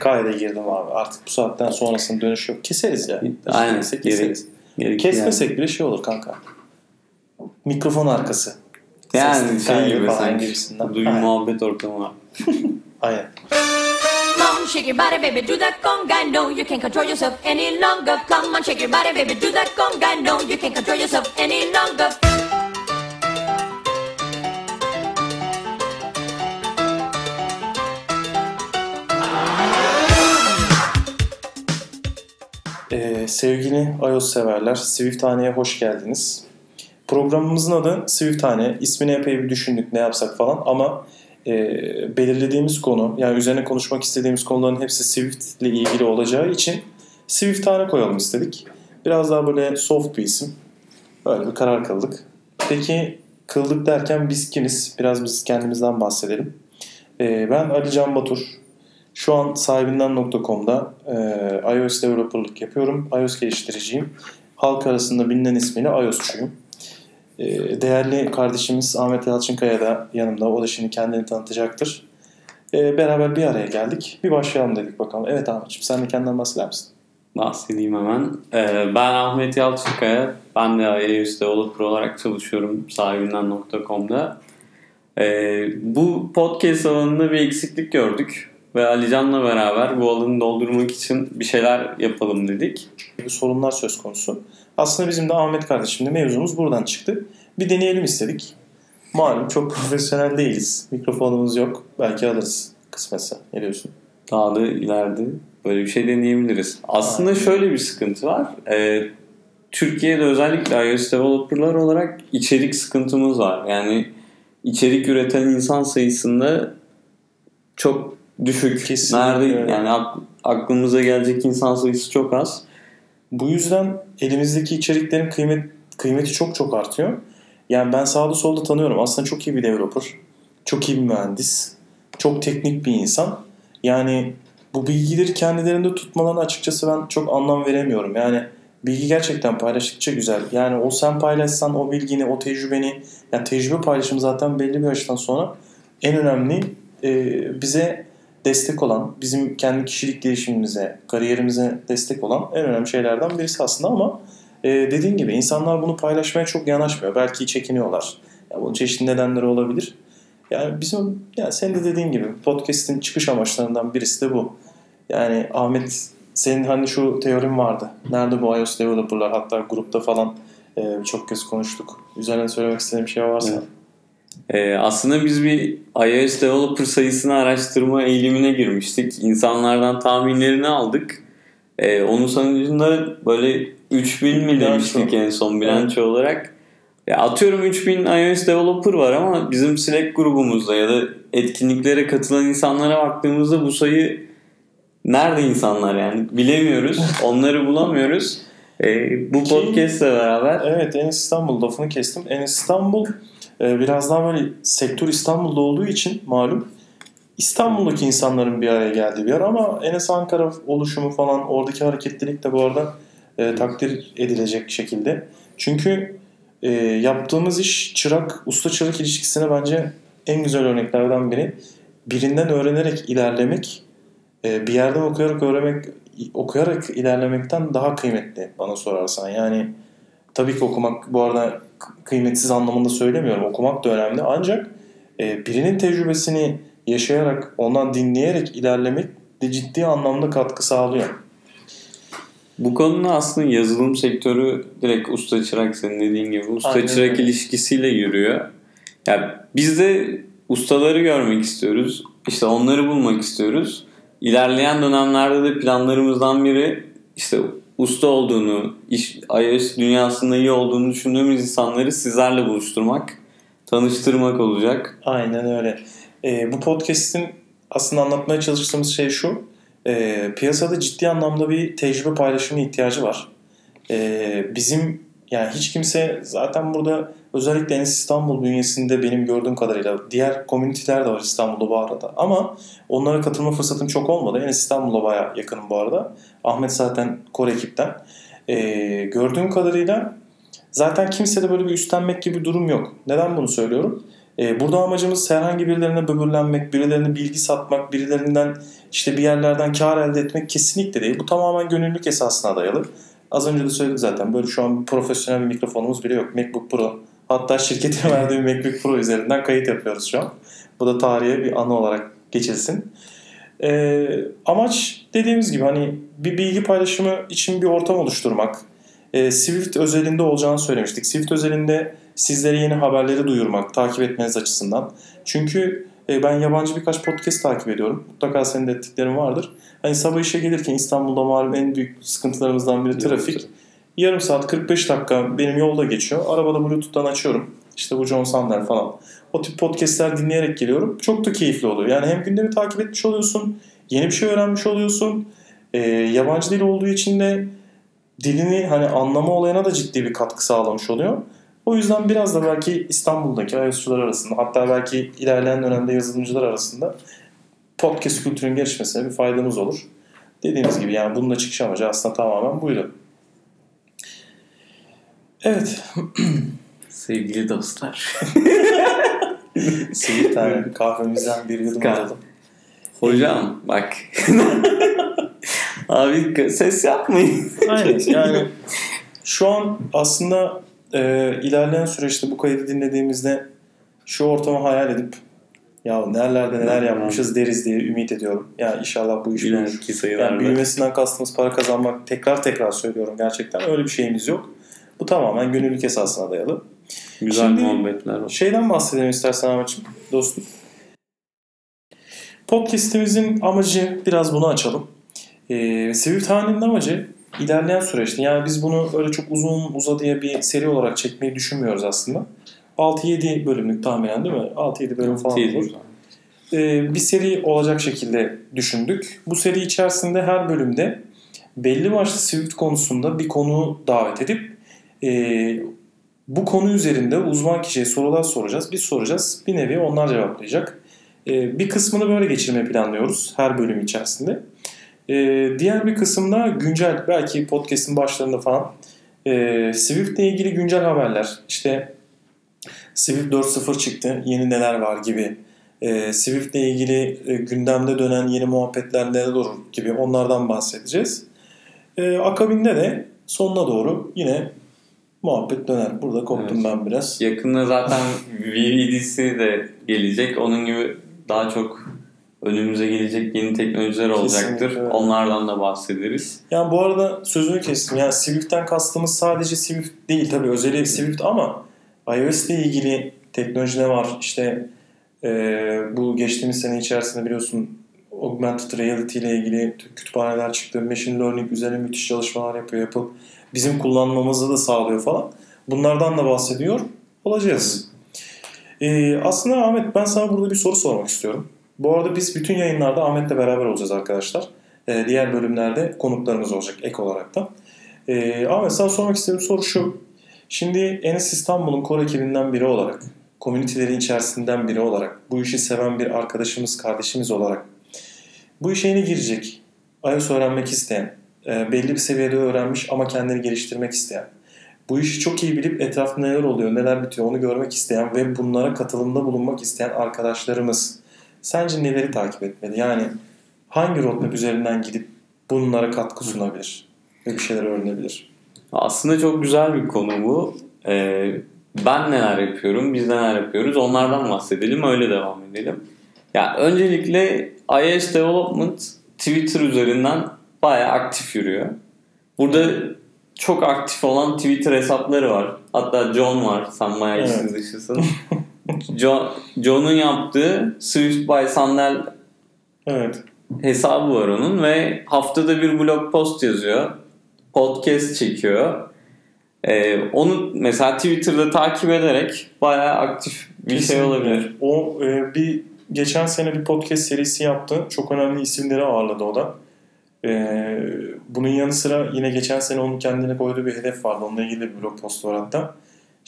kayda girdim abi. Artık bu saatten sonrasının dönüş yok. Keseriz ya. Aynen. Keseriz, keseriz. Geri- Kesmesek bile şey olur kanka. Mikrofon arkası. Yani Sesli şey gibi falan sanki. gibisinden. Aynen. muhabbet ortamı var. Aynen. Come on, shake your body, baby, do that conga. No, you can't control yourself any longer. Come on, shake your body, baby, do that conga. No, you can't control yourself any longer. Ee, sevgili iOS severler, Swifthane'ye hoş geldiniz. Programımızın adı Swiftane. İsmini epey bir düşündük ne yapsak falan ama e, belirlediğimiz konu yani üzerine konuşmak istediğimiz konuların hepsi Swift ile ilgili olacağı için Swiftane koyalım istedik. Biraz daha böyle soft bir isim. Böyle bir karar kıldık. Peki kıldık derken biz kimiz? Biraz biz kendimizden bahsedelim. Ee, ben Ali Can Batur. Şu an sahibinden.com'da e, iOS developerlık yapıyorum. iOS geliştiriciyim. Halk arasında bilinen ismiyle iOS'çuyum. E, değerli kardeşimiz Ahmet Yalçınkaya da yanımda. O da şimdi kendini tanıtacaktır. E, beraber bir araya geldik. Bir başlayalım dedik bakalım. Evet Ahmetciğim sen de kendinden bahseder misin? Bahsedeyim hemen. Ee, ben Ahmet Yalçınkaya. Ben de iOS Developer olarak çalışıyorum sahibinden.com'da. Ee, bu podcast alanında bir eksiklik gördük. Ve Ali Can'la beraber bu alanı doldurmak için bir şeyler yapalım dedik. gibi sorunlar söz konusu. Aslında bizim de Ahmet kardeşimle mevzumuz buradan çıktı. Bir deneyelim istedik. Malum çok profesyonel değiliz. Mikrofonumuz yok. Belki alırız kısmetse. Ne diyorsun? Daha da ileride böyle bir şey deneyebiliriz. Aslında Aynen. şöyle bir sıkıntı var. Ee, Türkiye'de özellikle iOS developerlar olarak içerik sıkıntımız var. Yani içerik üreten insan sayısında çok düşük. Kesinlikle Nerede yani ak- aklımıza gelecek insan sayısı çok az. Bu yüzden elimizdeki içeriklerin kıymet kıymeti çok çok artıyor. Yani ben sağda solda tanıyorum. Aslında çok iyi bir developer. Çok iyi bir mühendis. Çok teknik bir insan. Yani bu bilgileri kendilerinde tutmalarına açıkçası ben çok anlam veremiyorum. Yani bilgi gerçekten paylaştıkça güzel. Yani o sen paylaşsan o bilgini, o tecrübeni, yani tecrübe paylaşımı zaten belli bir yaştan sonra en önemli e, bize destek olan, bizim kendi kişilik gelişimimize, kariyerimize destek olan en önemli şeylerden birisi aslında ama e, dediğin gibi insanlar bunu paylaşmaya çok yanaşmıyor. Belki çekiniyorlar. Ya bunun çeşitli nedenleri olabilir. Yani bizim, yani senin de dediğin gibi podcast'in çıkış amaçlarından birisi de bu. Yani Ahmet senin hani şu teorin vardı. Nerede bu iOS developerlar hatta grupta falan e, çok kez konuştuk. Üzerine söylemek istediğim şey varsa. Evet. Ee, aslında biz bir iOS developer sayısını araştırma eğilimine girmiştik. İnsanlardan tahminlerini aldık. Ee, onun sonucunda böyle 3000 mi demiştik en son bilanço olarak. Ya atıyorum 3000 iOS developer var ama bizim Slack grubumuzda ya da etkinliklere katılan insanlara baktığımızda bu sayı nerede insanlar yani bilemiyoruz. Onları bulamıyoruz. Ee, bu Ki- podcastle beraber Evet Enes İstanbul lafını kestim. Enes İstanbul e, biraz daha böyle sektör İstanbul'da olduğu için malum İstanbul'daki insanların bir araya geldiği bir yer ama Enes Ankara oluşumu falan oradaki hareketlilik de bu arada e, takdir edilecek şekilde. Çünkü e, yaptığımız iş çırak usta çırak ilişkisine bence en güzel örneklerden biri. Birinden öğrenerek ilerlemek e, bir yerden okuyarak öğrenmek okuyarak ilerlemekten daha kıymetli bana sorarsan. Yani tabii ki okumak bu arada kıymetsiz anlamında söylemiyorum. Okumak da önemli. Ancak e, birinin tecrübesini yaşayarak, ondan dinleyerek ilerlemek de ciddi anlamda katkı sağlıyor. Bu konuda aslında yazılım sektörü direkt usta çırak senin dediğin gibi usta Aynen çırak ilişkisiyle yürüyor. Ya biz de ustaları görmek istiyoruz. İşte onları bulmak istiyoruz. İlerleyen dönemlerde de planlarımızdan biri işte usta olduğunu, iş, iOS dünyasında iyi olduğunu düşündüğümüz insanları sizlerle buluşturmak, tanıştırmak olacak. Aynen öyle. E, bu podcast'in aslında anlatmaya çalıştığımız şey şu. E, piyasada ciddi anlamda bir tecrübe paylaşımı ihtiyacı var. E, bizim yani hiç kimse zaten burada özellikle Enes İstanbul bünyesinde benim gördüğüm kadarıyla diğer komüniteler de var İstanbul'da bu arada. Ama onlara katılma fırsatım çok olmadı. Enes İstanbul'a baya yakınım bu arada. Ahmet zaten Kore ekipten. E, gördüğüm kadarıyla zaten kimsede böyle bir üstlenmek gibi bir durum yok. Neden bunu söylüyorum? E, burada amacımız herhangi birilerine böbürlenmek, birilerine bilgi satmak, birilerinden işte bir yerlerden kar elde etmek kesinlikle değil. Bu tamamen gönüllülük esasına dayalı. Az önce de söyledik zaten. Böyle şu an profesyonel bir mikrofonumuz bile yok. MacBook Pro. Hatta şirketin verdiği MacBook Pro üzerinden kayıt yapıyoruz şu an. Bu da tarihe bir anı olarak geçilsin. Ee, amaç dediğimiz gibi hani bir bilgi paylaşımı için bir ortam oluşturmak. Ee, Swift özelinde olacağını söylemiştik. Swift özelinde sizlere yeni haberleri duyurmak, takip etmeniz açısından. Çünkü e, ben yabancı birkaç podcast takip ediyorum. Mutlaka senin de ettiklerin vardır. Hani sabah işe gelirken İstanbul'da malum en büyük sıkıntılarımızdan biri trafik. Yarım saat 45 dakika benim yolda geçiyor. Arabada Bluetooth'tan açıyorum. İşte bu John Sander falan. O tip podcastler dinleyerek geliyorum. Çok da keyifli oluyor. Yani hem gündemi takip etmiş oluyorsun. Yeni bir şey öğrenmiş oluyorsun. Ee, yabancı dil olduğu için de dilini hani anlama olayına da ciddi bir katkı sağlamış oluyor. O yüzden biraz da belki İstanbul'daki iOS'çular arasında hatta belki ilerleyen dönemde yazılımcılar arasında podcast kültürünün gelişmesine bir faydamız olur. Dediğimiz gibi yani bunun da çıkış amacı aslında tamamen buydu. Evet. Sevgili dostlar. Bir tane kahvemizden bir yudum Kahve. alalım. Hocam bak. Abi ses yapmayın. Aynen yani şu an aslında e, ilerleyen süreçte bu kaydı dinlediğimizde şu ortamı hayal edip ya nerelerde neler yapmışız deriz diye ümit ediyorum. Yani inşallah bu iş büyür. Sayılarda. Yani büyümesinden kastımız para kazanmak tekrar tekrar söylüyorum gerçekten öyle bir şeyimiz yok. Bu tamamen gönüllülük esasına dayalı. Güzel Şimdi- muhabbetler var. Şeyden bahsedelim istersen Ahmetciğim dostum. Podcast'imizin amacı biraz bunu açalım. Ee, Swift Hane'nin amacı ilerleyen süreçte yani biz bunu öyle çok uzun uzadıya bir seri olarak çekmeyi düşünmüyoruz aslında. 6-7 bölümlük tahminen değil mi? 6-7 bölüm falan olur. Ee, bir seri olacak şekilde düşündük. Bu seri içerisinde her bölümde belli başlı Swift konusunda bir konu davet edip e, bu konu üzerinde uzman kişiye sorular soracağız. Biz soracağız. Bir nevi onlar cevaplayacak. E, bir kısmını böyle geçirmeyi planlıyoruz her bölüm içerisinde. E, diğer bir kısımda güncel belki podcast'in başlarında falan e, Swift ile ilgili güncel haberler. İşte Swift 4.0 çıktı. Yeni neler var gibi. E, Swift ile ilgili e, gündemde dönen yeni muhabbetler neler olur gibi onlardan bahsedeceğiz. E, akabinde de sonuna doğru yine muhabbet döner. Burada koptum Evet. ben biraz. Yakında zaten VVD'si de gelecek. Onun gibi daha çok önümüze gelecek yeni teknolojiler olacaktır. Kesinlikle. Onlardan da bahsederiz. Yani bu arada sözünü kestim. Yani Swift'ten kastımız sadece Swift değil tabii özellikle Swift ama iOS ile ilgili teknoloji ne var? İşte eee, bu geçtiğimiz sene içerisinde biliyorsun augmented reality ile ilgili kütüphaneler çıktı. Machine learning üzerine müthiş çalışmalar yapıyor Apple. Bizim kullanmamızı da sağlıyor falan. Bunlardan da bahsediyor olacağız. Ee, aslında Ahmet ben sana burada bir soru sormak istiyorum. Bu arada biz bütün yayınlarda Ahmet'le beraber olacağız arkadaşlar. Ee, diğer bölümlerde konuklarımız olacak ek olarak da. Ee, Ahmet sana sormak istediğim soru şu. Şimdi Enes İstanbul'un core ekibinden biri olarak, komünitelerin içerisinden biri olarak, bu işi seven bir arkadaşımız, kardeşimiz olarak bu işe yeni girecek, iOS öğrenmek isteyen, e, belli bir seviyede öğrenmiş ama kendini geliştirmek isteyen, bu işi çok iyi bilip etrafta neler oluyor, neler bitiyor onu görmek isteyen ve bunlara katılımda bulunmak isteyen arkadaşlarımız sence neleri takip etmeli? Yani hangi roadmap üzerinden gidip bunlara katkı sunabilir ve bir şeyler öğrenebilir? Aslında çok güzel bir konu bu. Ee, ben neler yapıyorum, biz neler yapıyoruz onlardan bahsedelim öyle devam edelim. Ya öncelikle iOS Development Twitter üzerinden bayağı aktif yürüyor. Burada çok aktif olan Twitter hesapları var. Hatta John var. Sen bayağı Evet. işin dışısın. John, John'un yaptığı Swift by Sandel Evet. hesabı var onun ve haftada bir blog post yazıyor. Podcast çekiyor. Ee, onu mesela Twitter'da takip ederek bayağı aktif bir şey Kesinlikle. olabilir. O e, bir geçen sene bir podcast serisi yaptı. Çok önemli isimleri ağırladı o da. E, bunun yanı sıra yine geçen sene onun kendine koyduğu bir hedef vardı. Onunla ilgili bir blog postu var hatta.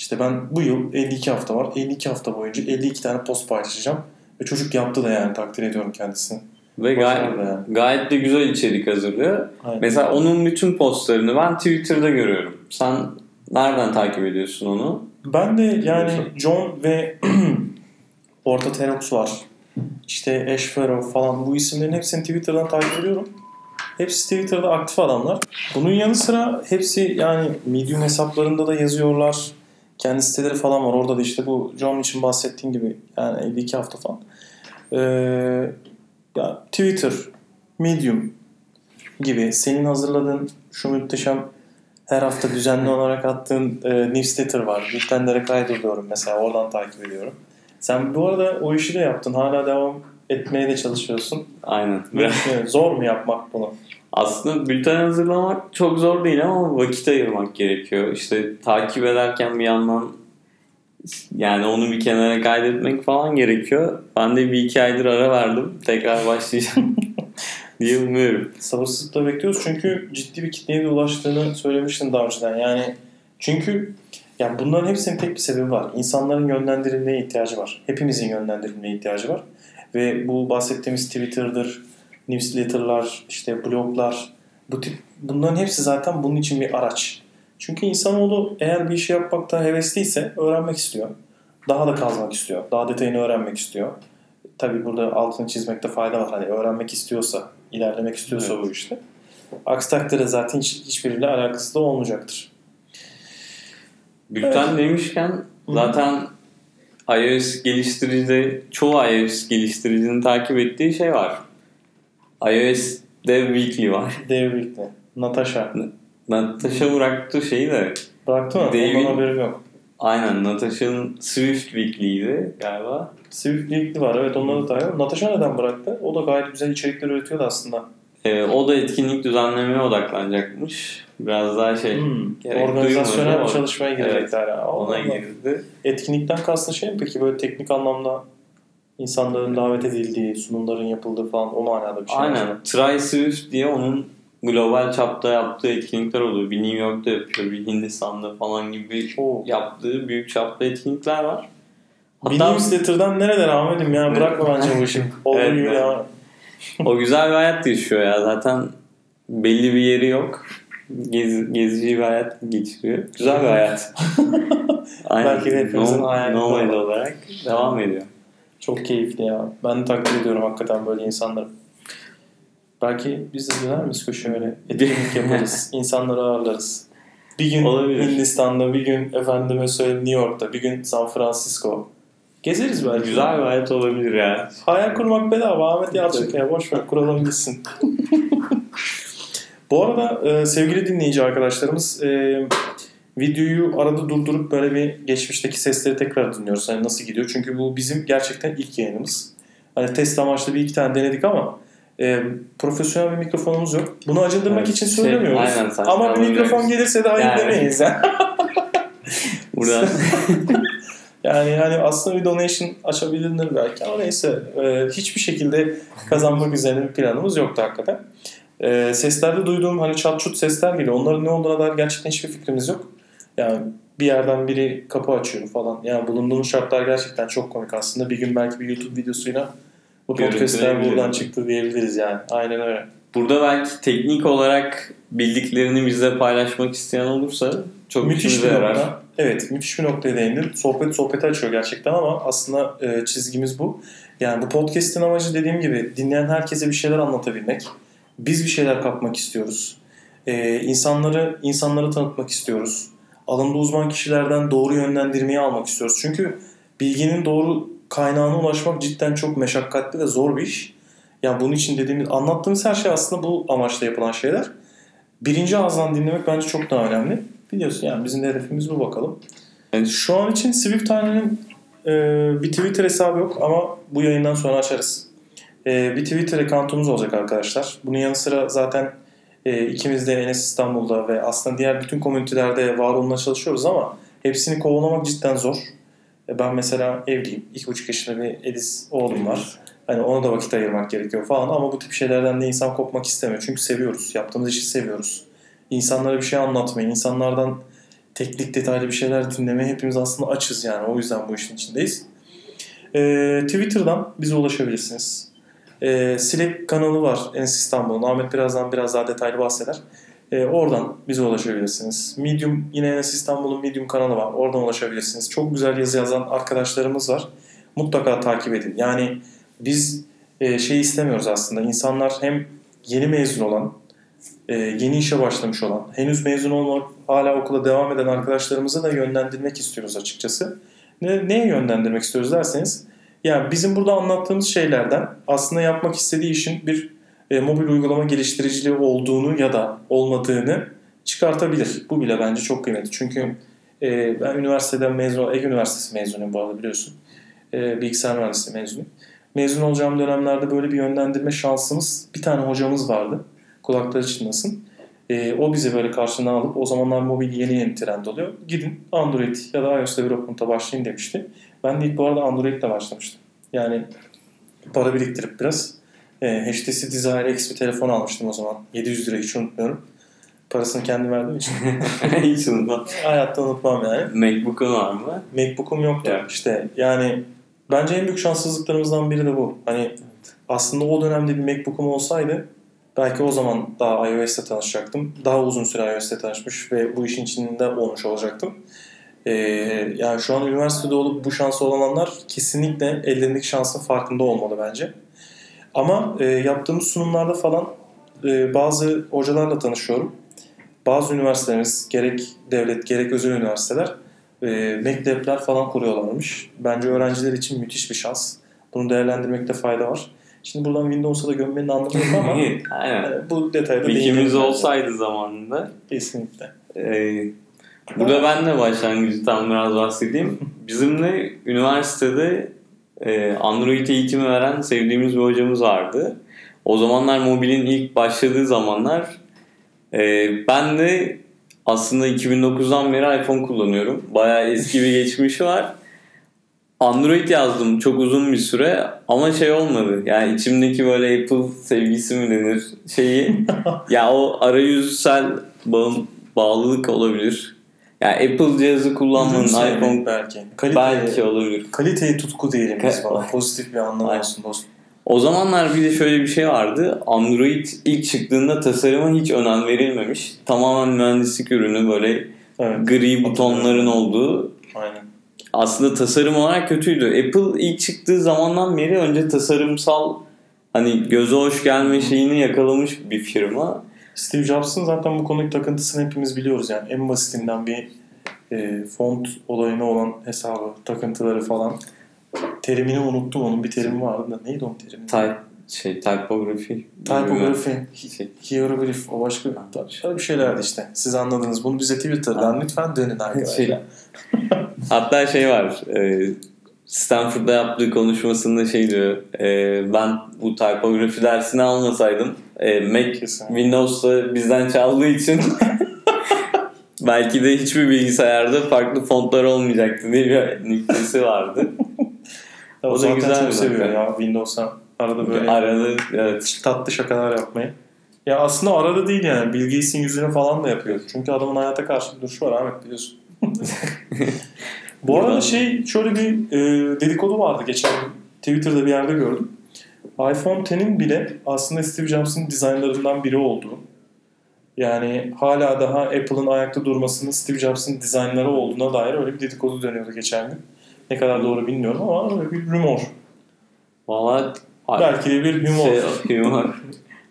İşte ben bu yıl 52 hafta var. 52 hafta boyunca 52 tane post paylaşacağım. Ve çocuk yaptı da yani takdir ediyorum kendisini. Ve gayet, yani. gayet de güzel içerik hazırlıyor. Aynen. Mesela onun bütün postlarını ben Twitter'da görüyorum. Sen nereden takip ediyorsun onu? Ben de yani John ve Orta Terox var. İşte Ash Farrow falan bu isimlerin hepsini Twitter'dan takip ediyorum. Hepsi Twitter'da aktif adamlar. Bunun yanı sıra hepsi yani Medium hesaplarında da yazıyorlar. Kendi siteleri falan var. Orada da işte bu John için bahsettiğim gibi yani 52 hafta falan. Ee, ya Twitter, Medium gibi senin hazırladığın şu muhteşem her hafta düzenli olarak attığın e, newsletter var. Bültenlere kaydediyorum mesela. Oradan takip ediyorum. Sen bu arada o işi de yaptın. Hala devam etmeye de çalışıyorsun. Aynen. Evet, Zor mu yapmak bunu? Aslında bülten hazırlamak çok zor değil ama vakit ayırmak gerekiyor. İşte takip ederken bir yandan yani onu bir kenara kaydetmek falan gerekiyor. Ben de bir iki aydır ara verdim. Tekrar başlayacağım diye umuyorum. Sabırsızlıkla bekliyoruz çünkü ciddi bir kitleye de ulaştığını söylemiştin daha önceden. Yani çünkü yani bunların hepsinin tek bir sebebi var. İnsanların yönlendirilmeye ihtiyacı var. Hepimizin yönlendirilmeye ihtiyacı var. Ve bu bahsettiğimiz Twitter'dır, newsletter'lar, işte bloglar, bu tip bunların hepsi zaten bunun için bir araç. Çünkü insanoğlu eğer bir işi yapmakta hevesliyse öğrenmek istiyor. Daha da kazmak istiyor. Daha detayını öğrenmek istiyor. Tabii burada altını çizmekte fayda var. Hani öğrenmek istiyorsa, ilerlemek istiyorsa Evet. bu işte. Aksi takdirde zaten hiç, hiçbiriyle alakası da olmayacaktır. Bülten demişken zaten iOS geliştiricide çoğu iOS geliştiricinin takip ettiği şey var. iOS Dev Weekly var. Devletli. Natasha. Natasha bıraktı şeyi de Bıraktı mı? David- Ondan haberim yok. aynen Natasha'nın Swift Weekly'ydi galiba. Swift League'li var. Evet onları da takip Natasha neden bıraktı? O da gayet güzel içerikler üretiyordu aslında. Ee, o da etkinlik düzenlemeye odaklanacakmış. Biraz daha şey Hmm. Organizasyonel bir çalışmaya girecekler. ya. ona girdi. Etkinlikten kastın şey mi peki? Böyle teknik anlamda insanların davet edildiği, sunumların yapıldığı falan o manada bir şey. Aynen. Try Swift diye onun global çapta yaptığı etkinlikler oluyor. Bir New York'ta yapıyor, bir Hindistan'da falan gibi Oo. yaptığı büyük çapta etkinlikler var. Bir Hatta newsletter'dan nereden Ahmet'im ya? Bırakma bence bu işi. Evet, gibi devam. o güzel bir hayat yaşıyor ya. Zaten belli bir yeri yok. Gez, gezici bir hayat geçiriyor. Güzel bir hayat. Aynen. Belki de hepimizin hayali Nomad olarak devam ediyor. Çok keyifli ya. Ben takdir ediyorum hakikaten böyle insanları. Belki biz de döner miyiz köşeye öyle? Etkinlik yaparız. insanları ağırlarız. Bir gün Olabilir. Hindistan'da, bir gün efendime söyleyeyim New York'ta, bir gün San Francisco. Gezeriz belki. Güzel bir hayat olabilir ya. Hayal kurmak bedava. Ahmet Yalçın ya boş ver kuralım gitsin. Bu arada e, sevgili dinleyici arkadaşlarımız e, videoyu arada durdurup böyle bir geçmişteki sesleri tekrar dinliyoruz. Hani nasıl gidiyor? Çünkü bu bizim gerçekten ilk yayınımız. Hani test amaçlı bir iki tane denedik ama e, profesyonel bir mikrofonumuz yok. Bunu acındırmak Evet, için şey, söylemiyoruz. aynen, ama bir mikrofon gelirse de hayır Yani. demeyiz. Yani. Buradan Yani yani aslında bir donation açabilir belki ama neyse e, hiçbir şekilde kazanmak üzerine bir planımız yoktu hakikaten. E, seslerde duyduğum hani çat çut sesler geliyor. Onların ne olduğuna dair gerçekten hiçbir fikrimiz yok. Yani bir yerden biri kapı açıyor falan. Yani bulunduğumuz şartlar gerçekten çok komik aslında. Bir gün belki bir YouTube videosuyla bu podcastler buradan çıktı diyebiliriz yani. Aynen öyle. Burada belki teknik olarak bildiklerini bizle paylaşmak isteyen olursa çok müthiş bir yarar. nokta. Evet müthiş bir noktaya değindin. Sohbet sohbeti açıyor gerçekten ama aslında e, çizgimiz bu. Yani bu podcast'in amacı dediğim gibi dinleyen herkese bir şeyler anlatabilmek. Biz bir şeyler kapmak istiyoruz. E, insanları insanları tanıtmak istiyoruz. Alanda uzman kişilerden doğru yönlendirmeyi almak istiyoruz. Çünkü bilginin doğru kaynağına ulaşmak cidden çok meşakkatli ve zor bir iş. Yani bunun için dediğimiz, anlattığımız her şey aslında bu amaçla yapılan şeyler. Birinci ağızdan dinlemek bence çok daha önemli. Biliyorsun yani bizim de hedefimiz bu bakalım. Evet. Şu an için Swift Hane'nin e, bir Twitter hesabı yok ama bu yayından sonra açarız. E, bir Twitter account'umuz olacak arkadaşlar. Bunun yanı sıra zaten e, ikimiz de Enes İstanbul'da ve aslında diğer bütün komünitelerde var olmaya çalışıyoruz ama hepsini kovalamak cidden zor. E, ben mesela evliyim. iki buçuk yaşında bir Ediz oğlum var. Hani ona da vakit ayırmak gerekiyor falan ama bu tip şeylerden de insan kopmak istemiyor. Çünkü seviyoruz. Yaptığımız işi seviyoruz. İnsanlara bir şey anlatmayı, insanlardan teknik detaylı bir şeyler dinlemeye hepimiz aslında açız yani. O yüzden bu işin içindeyiz. Ee, Twitter'dan bize ulaşabilirsiniz. Ee, Slack kanalı var Enes İstanbul'un. Ahmet birazdan biraz daha detaylı bahseder. Ee, oradan bize ulaşabilirsiniz. Medium yine Enes İstanbul'un Medium kanalı var. Oradan ulaşabilirsiniz. Çok güzel yazı yazan arkadaşlarımız var. mutlaka takip edin. Yani biz e, şey istemiyoruz aslında. İnsanlar hem yeni mezun olan, e, yeni işe başlamış olan, henüz mezun olmak, hala okula devam eden arkadaşlarımızı da yönlendirmek istiyoruz açıkçası. Ne, neye yönlendirmek istiyoruz derseniz, yani bizim burada anlattığımız şeylerden aslında yapmak istediği işin bir e, mobil uygulama geliştiriciliği olduğunu ya da olmadığını çıkartabilir. Bu bile bence çok kıymetli. Çünkü e, ben üniversiteden mezun, Ege Üniversitesi mezunuyum bu arada biliyorsun. E, bilgisayar mühendisliği mezunuyum. Mezun olacağım dönemlerde böyle bir yönlendirme şansımız, bir tane hocamız vardı. Kulakları çınlasın. E, o bizi böyle karşına alıp o zamanlar mobil yeni yeni trend oluyor. Gidin Android ya da iOS development'a başlayın demişti. Ben de ilk bu arada Android'le başlamıştım. Yani para biriktirip biraz. E, HTC Desire X bir telefon almıştım o zaman. 700 lira hiç unutmuyorum. Parasını kendim verdiğim için. Hiç unutmam. Hayatta unutmam yani. Macbook'un var mı? Macbook'um yoktu Evet. işte. Yani bence en büyük şanssızlıklarımızdan biri de bu. Hani aslında o dönemde bir Macbook'um olsaydı belki o zaman daha iOS'te tanışacaktım. Daha uzun süre iOS'te tanışmış ve bu işin içinde olmuş olacaktım. Ee, yani şu an üniversitede olup bu şansı olanlar kesinlikle ellerindeki şansın farkında olmalı bence. Ama e, yaptığımız sunumlarda falan e, bazı hocalarla tanışıyorum. Bazı üniversitelerimiz gerek devlet gerek özel üniversiteler e, MacLab'ler falan kuruyorlarmış. Bence öğrenciler için müthiş bir şans. Bunu değerlendirmekte fayda var. Şimdi buradan Windows'a da gömmenin anlamı yok ama Aynen. e, bu detayda Bilgimiz olsaydı zamanında. Kesinlikle. Ee, burada ben de başlangıçtan biraz bahsedeyim. Bizim de üniversitede e, Android eğitimi veren sevdiğimiz bir hocamız vardı. O zamanlar mobilin ilk başladığı zamanlar e, ben de aslında 2009'dan beri iPhone kullanıyorum. Bayağı eski bir geçmişi var. Android yazdım çok uzun bir süre ama şey olmadı. Yani içimdeki böyle Apple sevgisi mi denir şeyi. ya o arayüzsel bağım, bağlılık olabilir. Yani Apple cihazı kullanmanın Ürün iPhone belki. Kalite, belki olabilir. kaliteyi tutku diyelim biz falan. Pozitif bir Aynen. olsun dostum. O zamanlar bir de şöyle bir şey vardı. Android ilk çıktığında tasarıma hiç önem verilmemiş. Tamamen mühendislik ürünü böyle Evet. gri butonların olduğu Aynen. aslında tasarım olarak kötüydü. Apple ilk çıktığı zamandan beri önce tasarımsal hani göze hoş gelme şeyini yakalamış bir firma. Steve Jobs'ın zaten bu konudaki takıntısını hepimiz biliyoruz yani. En basitinden bir e, font olayına olan hesabı, takıntıları falan. Terimini unuttum. Onun bir terimi vardı da. Neydi onun terimi? Type şey typography. Typografi, Şey, hieroglyph, o başka şöyle bir şeylerdi işte. Siz anladınız. Bunu bize Twitter'dan lütfen dönün arkadaşlar. Şey- Hatta şey var. E, Stanford'da yaptığı konuşmasında şey diyor. e, ben bu typography dersini almasaydım e, Mac Kesinlikle. Windows'ta bizden çaldığı için belki de hiçbir bilgisayarda farklı fontlar olmayacaktı diye bir nüktesi vardı. O, O da güzel çok seviyor ya Windows'a arada böyle Arada evet. tatlı şakalar yapmayı. Ya aslında arada değil yani. Bill Gates'in yüzüne falan da yapıyor. Çünkü adamın hayata karşı bir duruşu var Ahmet biliyorsun. Bu arada şey şöyle bir e, dedikodu vardı geçen. Twitter'da bir yerde gördüm. iPhone X'in bile aslında Steve Jobs'ın dizaynlarından biri olduğu. Yani hala daha Apple'ın ayakta durmasının Steve Jobs'ın dizaynları olduğuna dair öyle bir dedikodu dönüyordu geçen gün. Ne kadar doğru bilmiyorum ama öyle bir rumor. Valla Belki de bir humor. Şey, humor.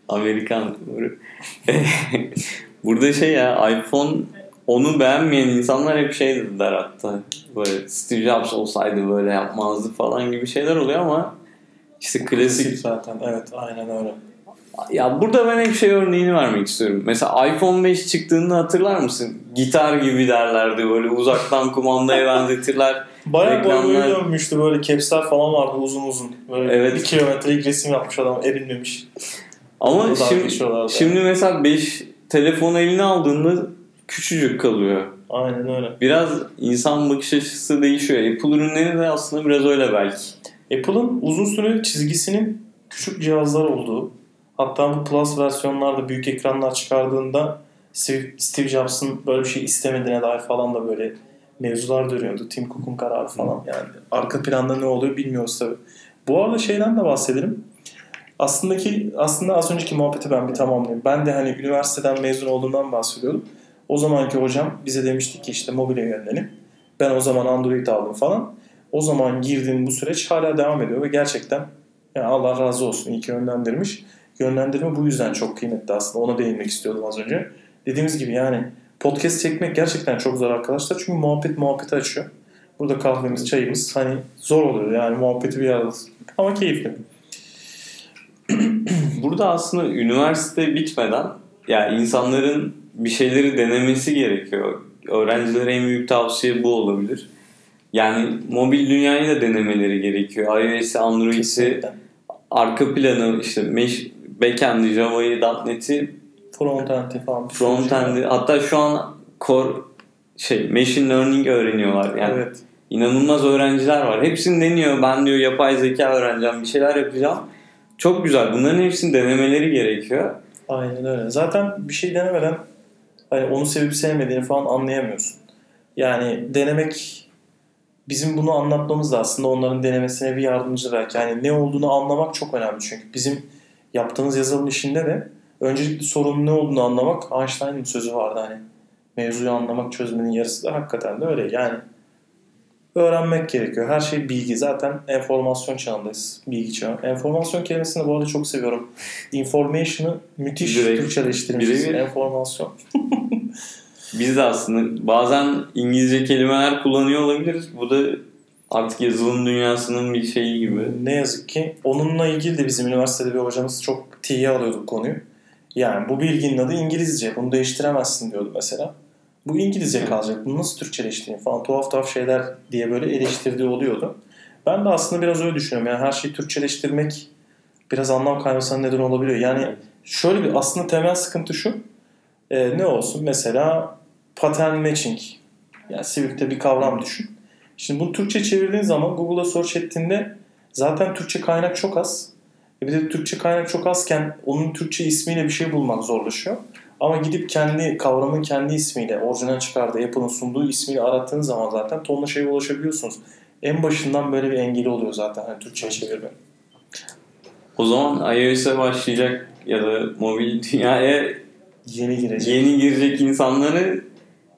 Amerikan humoru. Burada şey ya iPhone onu beğenmeyen insanlar hep şey dediler hatta. Böyle Steve Jobs olsaydı böyle yapmazdı falan gibi şeyler oluyor ama işte Klasik zaten evet aynen öyle. Ya burada ben hep şey örneğini vermek istiyorum. Mesela iPhone 5 çıktığında hatırlar mısın? Gitar gibi derlerdi böyle uzaktan kumandaya benzetirler. Bayağı boy boyu Reklamlar- dönmüştü böyle capsler falan vardı uzun uzun. Böyle Evet. bir kilometrelik resim yapmış adam erinmemiş. Ama şimdi, şimdi mesela 5 telefon eline aldığında küçücük kalıyor. Aynen öyle. Biraz insan bakış açısı değişiyor. Apple ürünleri de aslında biraz öyle belki. Apple'ın uzun süre çizgisinin küçük cihazlar olduğu hatta bu Plus versiyonlarda büyük ekranlar çıkardığında Steve, Jobs'ın böyle bir şey istemediğine dair falan da böyle mevzular dönüyordu. Tim Cook'un kararı falan yani. Arka planda ne oluyor bilmiyoruz tabii. Bu arada şeyden de bahsedelim. Aslında ki aslında az önceki muhabbeti ben bir tamamlayayım. Ben de hani üniversiteden mezun olduğumdan bahsediyordum. O zamanki hocam bize demişti ki işte mobile yönelim. Ben o zaman Android aldım falan. o zaman girdiğim bu süreç hala devam ediyor ve gerçekten yani Allah razı olsun iyi ki yönlendirmiş. Yönlendirme bu yüzden çok kıymetli aslında. Ona değinmek istiyordum az önce. Dediğimiz gibi yani podcast çekmek gerçekten çok zor arkadaşlar. Çünkü muhabbet muhabbeti açıyor. Burada kahvemiz, çayımız hani zor oluyor yani muhabbeti bir arada. Ama keyifli. Burada aslında üniversite bitmeden yani insanların bir şeyleri denemesi gerekiyor. Öğrencilere en büyük tavsiye bu olabilir. Yani mobil dünyayı da denemeleri gerekiyor. iOS'i, Android'i, arka planı, işte mesh, backend'i, Java'yı, .NET'i, Frontend'i falan. frontend'i hatta şu an core şey machine learning öğreniyorlar. Yani Evet. inanılmaz öğrenciler var. Hepsini deniyor. Ben diyor yapay zeka öğreneceğim, bir şeyler yapacağım. Çok güzel. Bunların hepsini denemeleri gerekiyor. Aynen öyle. Zaten bir şey denemeden hani onu sevip sevmediğini falan anlayamıyorsun. Yani denemek bizim bunu anlatmamız da aslında onların denemesine bir yardımcı belki. Yani ne olduğunu anlamak çok önemli çünkü. Bizim yaptığımız yazılım işinde de öncelikli sorunun ne olduğunu anlamak Einstein'ın sözü vardı hani. Mevzuyu anlamak çözmenin yarısı da hakikaten de öyle. Yani öğrenmek gerekiyor. Her şey bilgi. Zaten enformasyon çağındayız. Bilgi çağı. Enformasyon kelimesini bu arada çok seviyorum. Information'ı müthiş Direkt, Türkçeleştirmişiz. birebir. Enformasyon. Biz de aslında bazen İngilizce kelimeler kullanıyor olabiliriz. Bu da artık yazılım dünyasının bir şeyi gibi. Ne yazık ki onunla ilgili de bizim üniversitede bir hocamız çok tiye alıyordu konuyu. Yani bu bilginin adı İngilizce. Bunu değiştiremezsin diyordu mesela. Bu İngilizce kalacak. Bunu nasıl Türkçeleştireyim falan tuhaf tuhaf şeyler diye böyle eleştirdiği oluyordu. Ben de aslında biraz öyle düşünüyorum. Yani her şeyi Türkçeleştirmek biraz anlam kaymasına neden olabiliyor. Yani şöyle bir aslında temel sıkıntı şu. Ee, ne olsun? Mesela pattern matching. Yani Civil'de bir kavram düşün. Şimdi bunu Türkçe çevirdiğin zaman Google'a search ettiğinde zaten Türkçe kaynak çok az. E bir de Türkçe kaynak çok azken onun Türkçe ismiyle bir şey bulmak zorlaşıyor. Ama gidip kendi kavramın kendi ismiyle, orijinal çıkardığı Apple'ın sunduğu ismiyle arattığınız zaman zaten tonla şeye ulaşabiliyorsunuz. En başından böyle bir engeli oluyor zaten hani Türkçe'ye çevirme. O zaman iOS'e başlayacak ya da mobil dünyaya Yeni girecek. yeni girecek insanları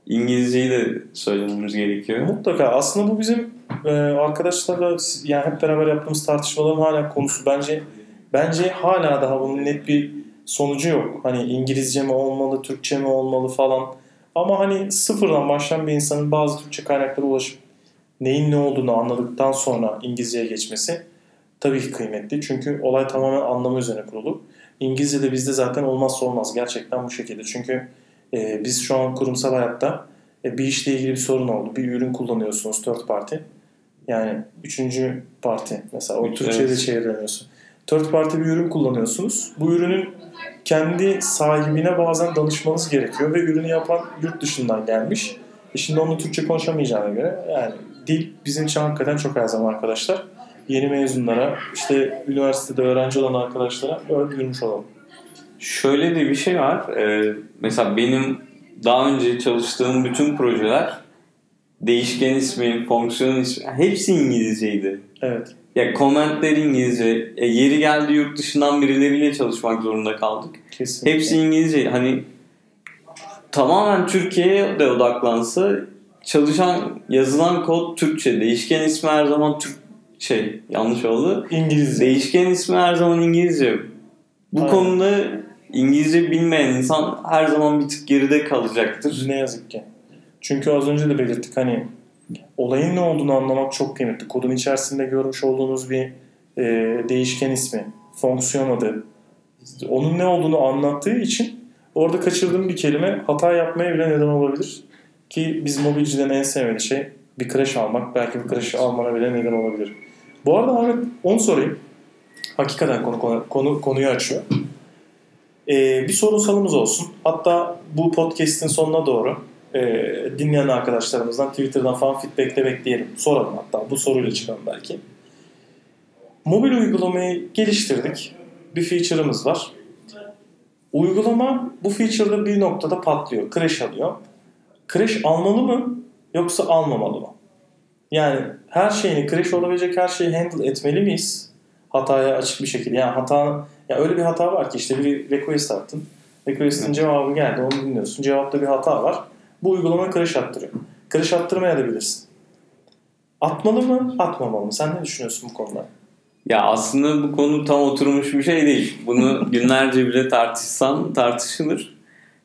İngilizceyi de söylememiz gerekiyor. Mutlaka. Aslında bu bizim e, arkadaşlarla yani hep beraber yaptığımız tartışmaların hala konusu. Bence bence hala daha bunun net bir sonucu yok. Hani İngilizce mi olmalı, Türkçe mi olmalı falan. Ama hani sıfırdan başlayan bir insanın bazı Türkçe kaynaklara ulaşıp neyin ne olduğunu anladıktan sonra İngilizceye geçmesi tabii ki kıymetli. Çünkü olay tamamen anlamı üzerine kurulu. İngilizce de bizde zaten olmazsa olmaz. Gerçekten bu şekilde. Çünkü e, biz şu an kurumsal hayatta e, bir işle ilgili bir sorun oldu. Bir ürün kullanıyorsunuz third party. Yani üçüncü parti. Mesela o Türkçe'ye de Evet. çeviremiyorsun. Third party bir ürün kullanıyorsunuz. Bu ürünün kendi sahibine bazen danışmanız gerekiyor ve ürünü yapan yurt dışından gelmiş. E şimdi onun Türkçe konuşamayacağına göre yani dil bizim için hakikaten çok her zaman arkadaşlar. Yeni mezunlara, işte üniversitede öğrenci olan arkadaşlara duyurmuş olalım. Şöyle de bir şey var. Ee, mesela benim daha önce çalıştığım bütün projeler değişken ismi, fonksiyon ismi hepsi İngilizceydi. Evet. Ya komentler İngilizce. E, yeri geldi yurt dışından birileriyle çalışmak zorunda kaldık. Kesinlikle. Hepsi İngilizce. Hani tamamen Türkiye'ye de odaklansa çalışan yazılan kod Türkçe. Değişken ismi her zaman Türk şey yanlış oldu. İngilizce. Değişken ismi her zaman İngilizce. Bu Aynen. konuda İngilizce bilmeyen insan her zaman bir tık geride kalacaktır. Ne yazık ki. Çünkü az önce de belirttik hani olayın ne olduğunu anlamak çok kıymetli. Kodun içerisinde görmüş olduğunuz bir e, değişken ismi, fonksiyon adı, onun ne olduğunu anlattığı için orada kaçırdığım bir kelime hata yapmaya bile neden olabilir. Ki biz mobilcilerin en sevmediği şey bir crash almak. Belki bir crash almana bile neden olabilir. Bu arada Ahmet onu sorayım. Hakikaten konu, konu, konu konuyu açıyor. Ee, bir sorunsalımız olsun. Hatta bu podcast'in sonuna doğru e, dinleyen arkadaşlarımızdan Twitter'dan falan feedback de bekleyelim. Soralım hatta. Bu soruyla çıkalım belki. Mobil uygulamayı geliştirdik. Bir feature'ımız var. Uygulama bu feature'da bir noktada patlıyor. Crash alıyor. Crash almalı mı yoksa almamalı mı? Yani her şeyini, crash olabilecek her şeyi handle etmeli miyiz? Hataya açık bir şekilde. Yani hata, ya öyle bir hata var ki işte bir request attın. Request'in cevabı geldi, onu dinliyorsun. Cevapta bir hata var. Bu uygulama crash attırıyor. Crash attırmaya da bilirsin. Atmalı mı, atmamalı mı? Sen ne düşünüyorsun bu konuda? Ya aslında bu konu tam oturmuş bir şey değil. Bunu günlerce bile tartışsan tartışılır.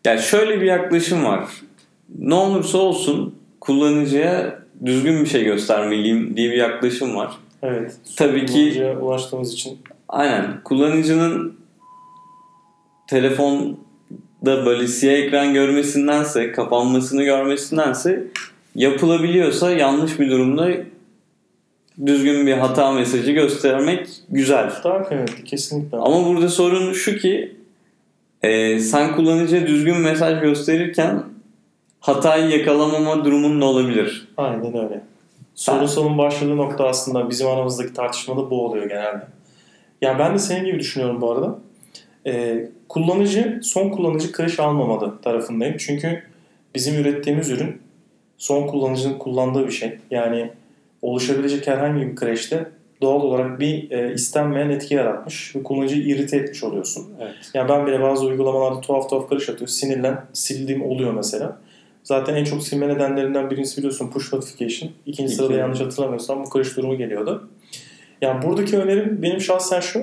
Ya şöyle bir yaklaşım var. Ne olursa olsun kullanıcıya düzgün bir şey göstermeliyim diye bir yaklaşım var. Evet. Tabii ki- ulaştığımız için Aynen. Kullanıcının telefonda böyle siyah ekran görmesindense, kapanmasını görmesindense yapılabiliyorsa yanlış bir durumda düzgün bir hata mesajı göstermek güzel. daha kıymetli kesinlikle. Ama burada sorun şu ki e, sen kullanıcıya düzgün mesaj gösterirken hatayı yakalamama durumun da olabilir. Aynen öyle. Sorunsalın başladığı nokta aslında bizim aramızdaki tartışmada bu oluyor genelde. Yani ben de senin gibi düşünüyorum bu arada. Ee, kullanıcı, son kullanıcı kreş almamalı tarafındayım. Çünkü bizim ürettiğimiz ürün son kullanıcının kullandığı bir şey. Yani oluşabilecek herhangi bir kreşte doğal olarak bir e, istenmeyen etki yaratmış ve kullanıcıyı irite etmiş oluyorsun. Evet. Yani ben bile bazı uygulamalarda tuhaf tuhaf karış atıyor. Sinirlen, sildiğim oluyor mesela. Zaten en çok silme nedenlerinden birincisi biliyorsun push notification. İkinci sırada İki. yanlış hatırlamıyorsam bu karış durumu geliyordu. Yani buradaki önerim benim şahsen şu.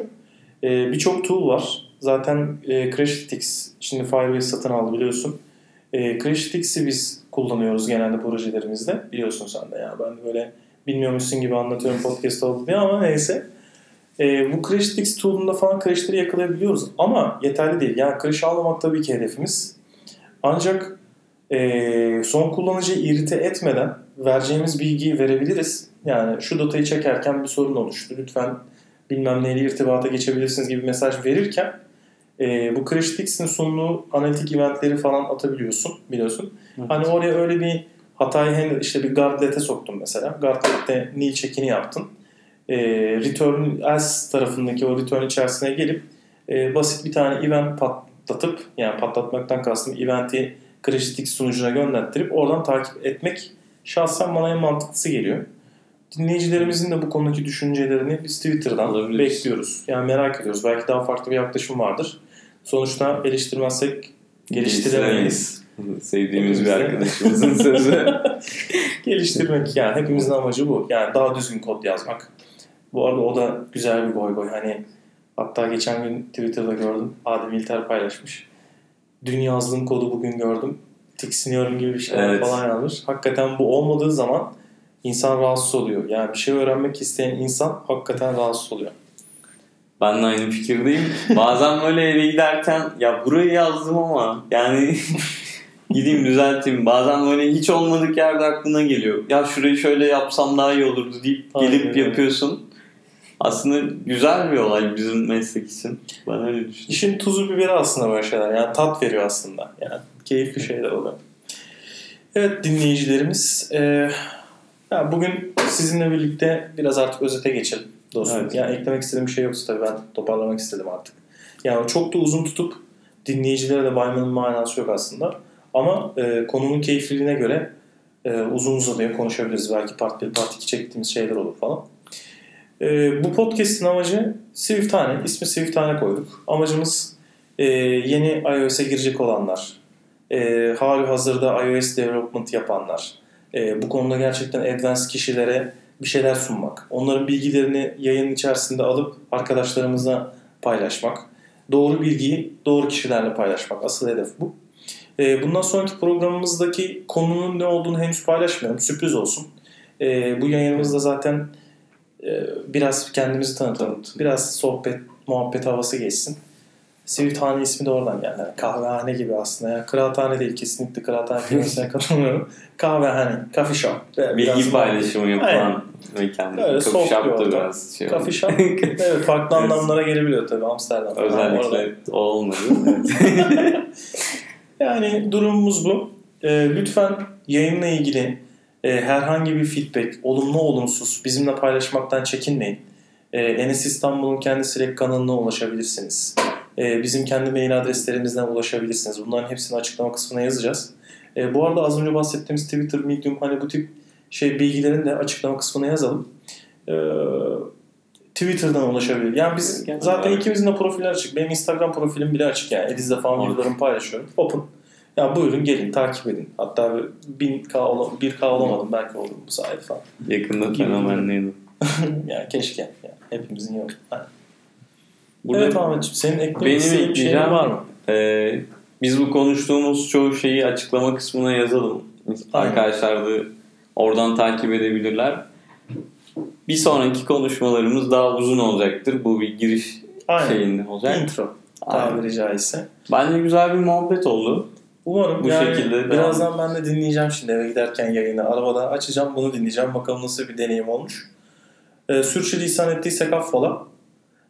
Ee, Birçok tool var. Zaten e, Crashlytics şimdi Firebase satın aldı biliyorsun. E, Crashlytics'i biz kullanıyoruz genelde projelerimizde. Biliyorsun sen de ya. Ben böyle bilmiyormuşsun gibi anlatıyorum podcast oldu diye ama neyse. E, bu Crashlytics tool'unda falan crashleri yakalayabiliyoruz. Ama yeterli değil. Yani crash almamak tabii ki hedefimiz. Ancak e, son kullanıcıyı irite etmeden vereceğimiz bilgiyi verebiliriz. Yani şu datayı çekerken bir sorun oluştu. Lütfen bilmem neyle irtibata geçebilirsiniz gibi mesaj verirken e, bu Crashlytics'in sunduğu analitik eventleri falan atabiliyorsun biliyorsun. Evet. Hani oraya öyle bir hatayı handle işte bir guardlet'e soktun mesela. Guardlet'te nil çekini yaptın. E, return else tarafındaki o return içerisine gelip e, basit bir tane event patlatıp yani patlatmaktan kastım eventi Crashlytics sunucuna gönderttirip oradan takip etmek şahsen bana en mantıklısı geliyor. Dinleyicilerimizin de bu konudaki düşüncelerini biz Twitter'dan Alabiliriz. bekliyoruz. Yani merak ediyoruz. Belki daha farklı bir yaklaşım vardır. Sonuçta eleştirmezsek geliştiremeyiz. Sevdiğimiz bir arkadaşımızın sözü. Geliştirmek yani hepimizin amacı bu. Yani daha düzgün kod yazmak. Bu arada o da güzel bir goy goy. Hani hatta geçen gün Twitter'da gördüm. Adem İlter paylaşmış. Dün yazdığım kodu bugün gördüm. Tiksiniyorum gibi bir şeyler Evet. falan yazmış. Hakikaten bu olmadığı zaman insan rahatsız oluyor. Yani bir şey öğrenmek isteyen insan hakikaten rahatsız oluyor. Ben de aynı fikirdeyim. Bazen böyle eve giderken ya burayı yazdım ama yani gideyim düzelteyim. Bazen böyle hiç olmadık yerde aklına geliyor. Ya şurayı şöyle yapsam daha iyi olurdu deyip Aynen gelip öyle. yapıyorsun. Aslında güzel bir olay bizim meslek için. Ben öyle düşünüyorum. İşin tuzu biberi aslında böyle şeyler. Yani tat veriyor aslında. Yani keyifli şeyler oluyor. Evet dinleyicilerimiz. E, ya bugün sizinle birlikte biraz artık özete geçelim dostum. Evet. Yani eklemek istediğim bir şey yoksa tabii ben toparlamak istedim artık. Yani çok da uzun tutup dinleyicilere de baymanın manası yok aslında. Ama e, konunun keyifliliğine göre e, uzun uzadıya konuşabiliriz. Belki part 1, part 2 çektiğimiz şeyler olur falan. E, bu podcast'in amacı Swiftane. İsmi Swiftane koyduk. Amacımız e, yeni iOS'e girecek olanlar, e, hali hazırda iOS development yapanlar, e, bu konuda gerçekten advanced kişilere bir şeyler sunmak. Onların bilgilerini yayın içerisinde alıp arkadaşlarımızla paylaşmak. Doğru bilgiyi doğru kişilerle paylaşmak. Asıl hedef bu. E, bundan sonraki programımızdaki konunun ne olduğunu henüz paylaşmıyorum. Sürpriz olsun. E, bu yayınımızda zaten e, biraz kendimizi tanıtalım. Biraz sohbet, muhabbet havası geçsin. Sivithane ismi de oradan geldi. Yani kahvehane gibi aslında. Yani kıraathane değil. Kesinlikle kıraathane kelimesine katılmıyorum. Kahvehane, coffee shop. Bilgi paylaşımı yapılan mekan. Öyle Coffee shop da biraz şey Coffee shop. evet farklı anlamlara gelebiliyor tabii Amsterdam. Özellikle o olmadı. Yani durumumuz bu. Ee, lütfen yayınla ilgili e, herhangi bir feedback, olumlu olumsuz bizimle paylaşmaktan çekinmeyin. E, Enes İstanbul'un kendi Slack kanalına ulaşabilirsiniz. E, bizim kendi mail adreslerimizden ulaşabilirsiniz. Bunların hepsini açıklama kısmına yazacağız. E, bu arada az önce bahsettiğimiz Twitter, Medium hani bu tip şey bilgilerini de açıklama kısmına yazalım. E, Twitter'dan ulaşabilir. Yani biz Genel zaten olarak. ikimizin de profiller açık. Benim Instagram profilim bile açık yani. Ediz'de falan videolarımı paylaşıyorum. Open. Ya buyurun gelin takip edin. Hatta 1000K ola, 1K olamadım belki olurum bu sayede falan. Yakında fenomenliydi. ya keşke. Ya, hepimizin yok. Ha. Burada evet Ahmetciğim senin eklemek istediğin bir şey ekleyeceğim var mı? Ee, biz bu konuştuğumuz çoğu şeyi açıklama kısmına yazalım. Aynen. Arkadaşlar da oradan takip edebilirler. Bir sonraki konuşmalarımız daha uzun olacaktır. Bu bir giriş Aynen. şeyinde olacak. Intro tabiri caizse. Bence güzel bir muhabbet oldu. Umarım Bu yani şekilde devam. birazdan ben de dinleyeceğim şimdi eve giderken yayını. Arabada açacağım bunu dinleyeceğim. Bakalım nasıl bir deneyim olmuş. Ee, sürçülisan ettiysek affola.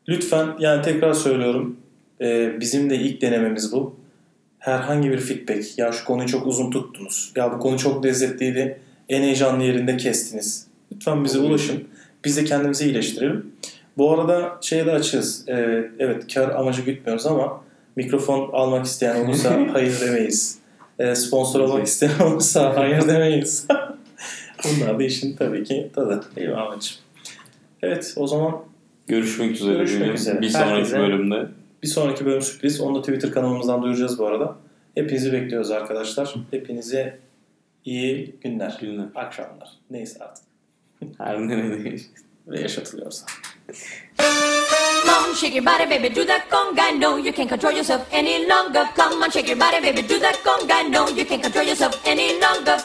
Lütfen yani tekrar söylüyorum. Ee, bizim de ilk denememiz bu. Herhangi bir feedback. Ya şu konuyu çok uzun tuttunuz. Ya bu konu çok lezzetliydi. En heyecanlı yerinde kestiniz. Lütfen bize ulaşın. Biz de kendimizi iyileştirelim. Bu arada şeye de açığız. Ee, evet kar amacı gütmüyoruz ama mikrofon almak isteyen olursa hayır demeyiz. Ee, sponsor olmak isteyen olursa hayır demeyiz. Bunlar da işin tabii ki tadı. Ahmetciğim? Evet o zaman Görüşmek üzere. Görüşmek üzere. Bir sonraki Herkese- bölümde. bir sonraki bölüm sürpriz. Onu da Twitter kanalımızdan duyuracağız bu arada. Hepinizi bekliyoruz arkadaşlar. Hepinize iyi günler. Günler. Akşamlar. Neyse artık. Her neredeyiz. Ve yaşatılıyorsa. Come on, shake your body, baby, do that conga. No, you can't control yourself any longer. Come on, shake your body, baby, do that conga. No, you can't control yourself any longer.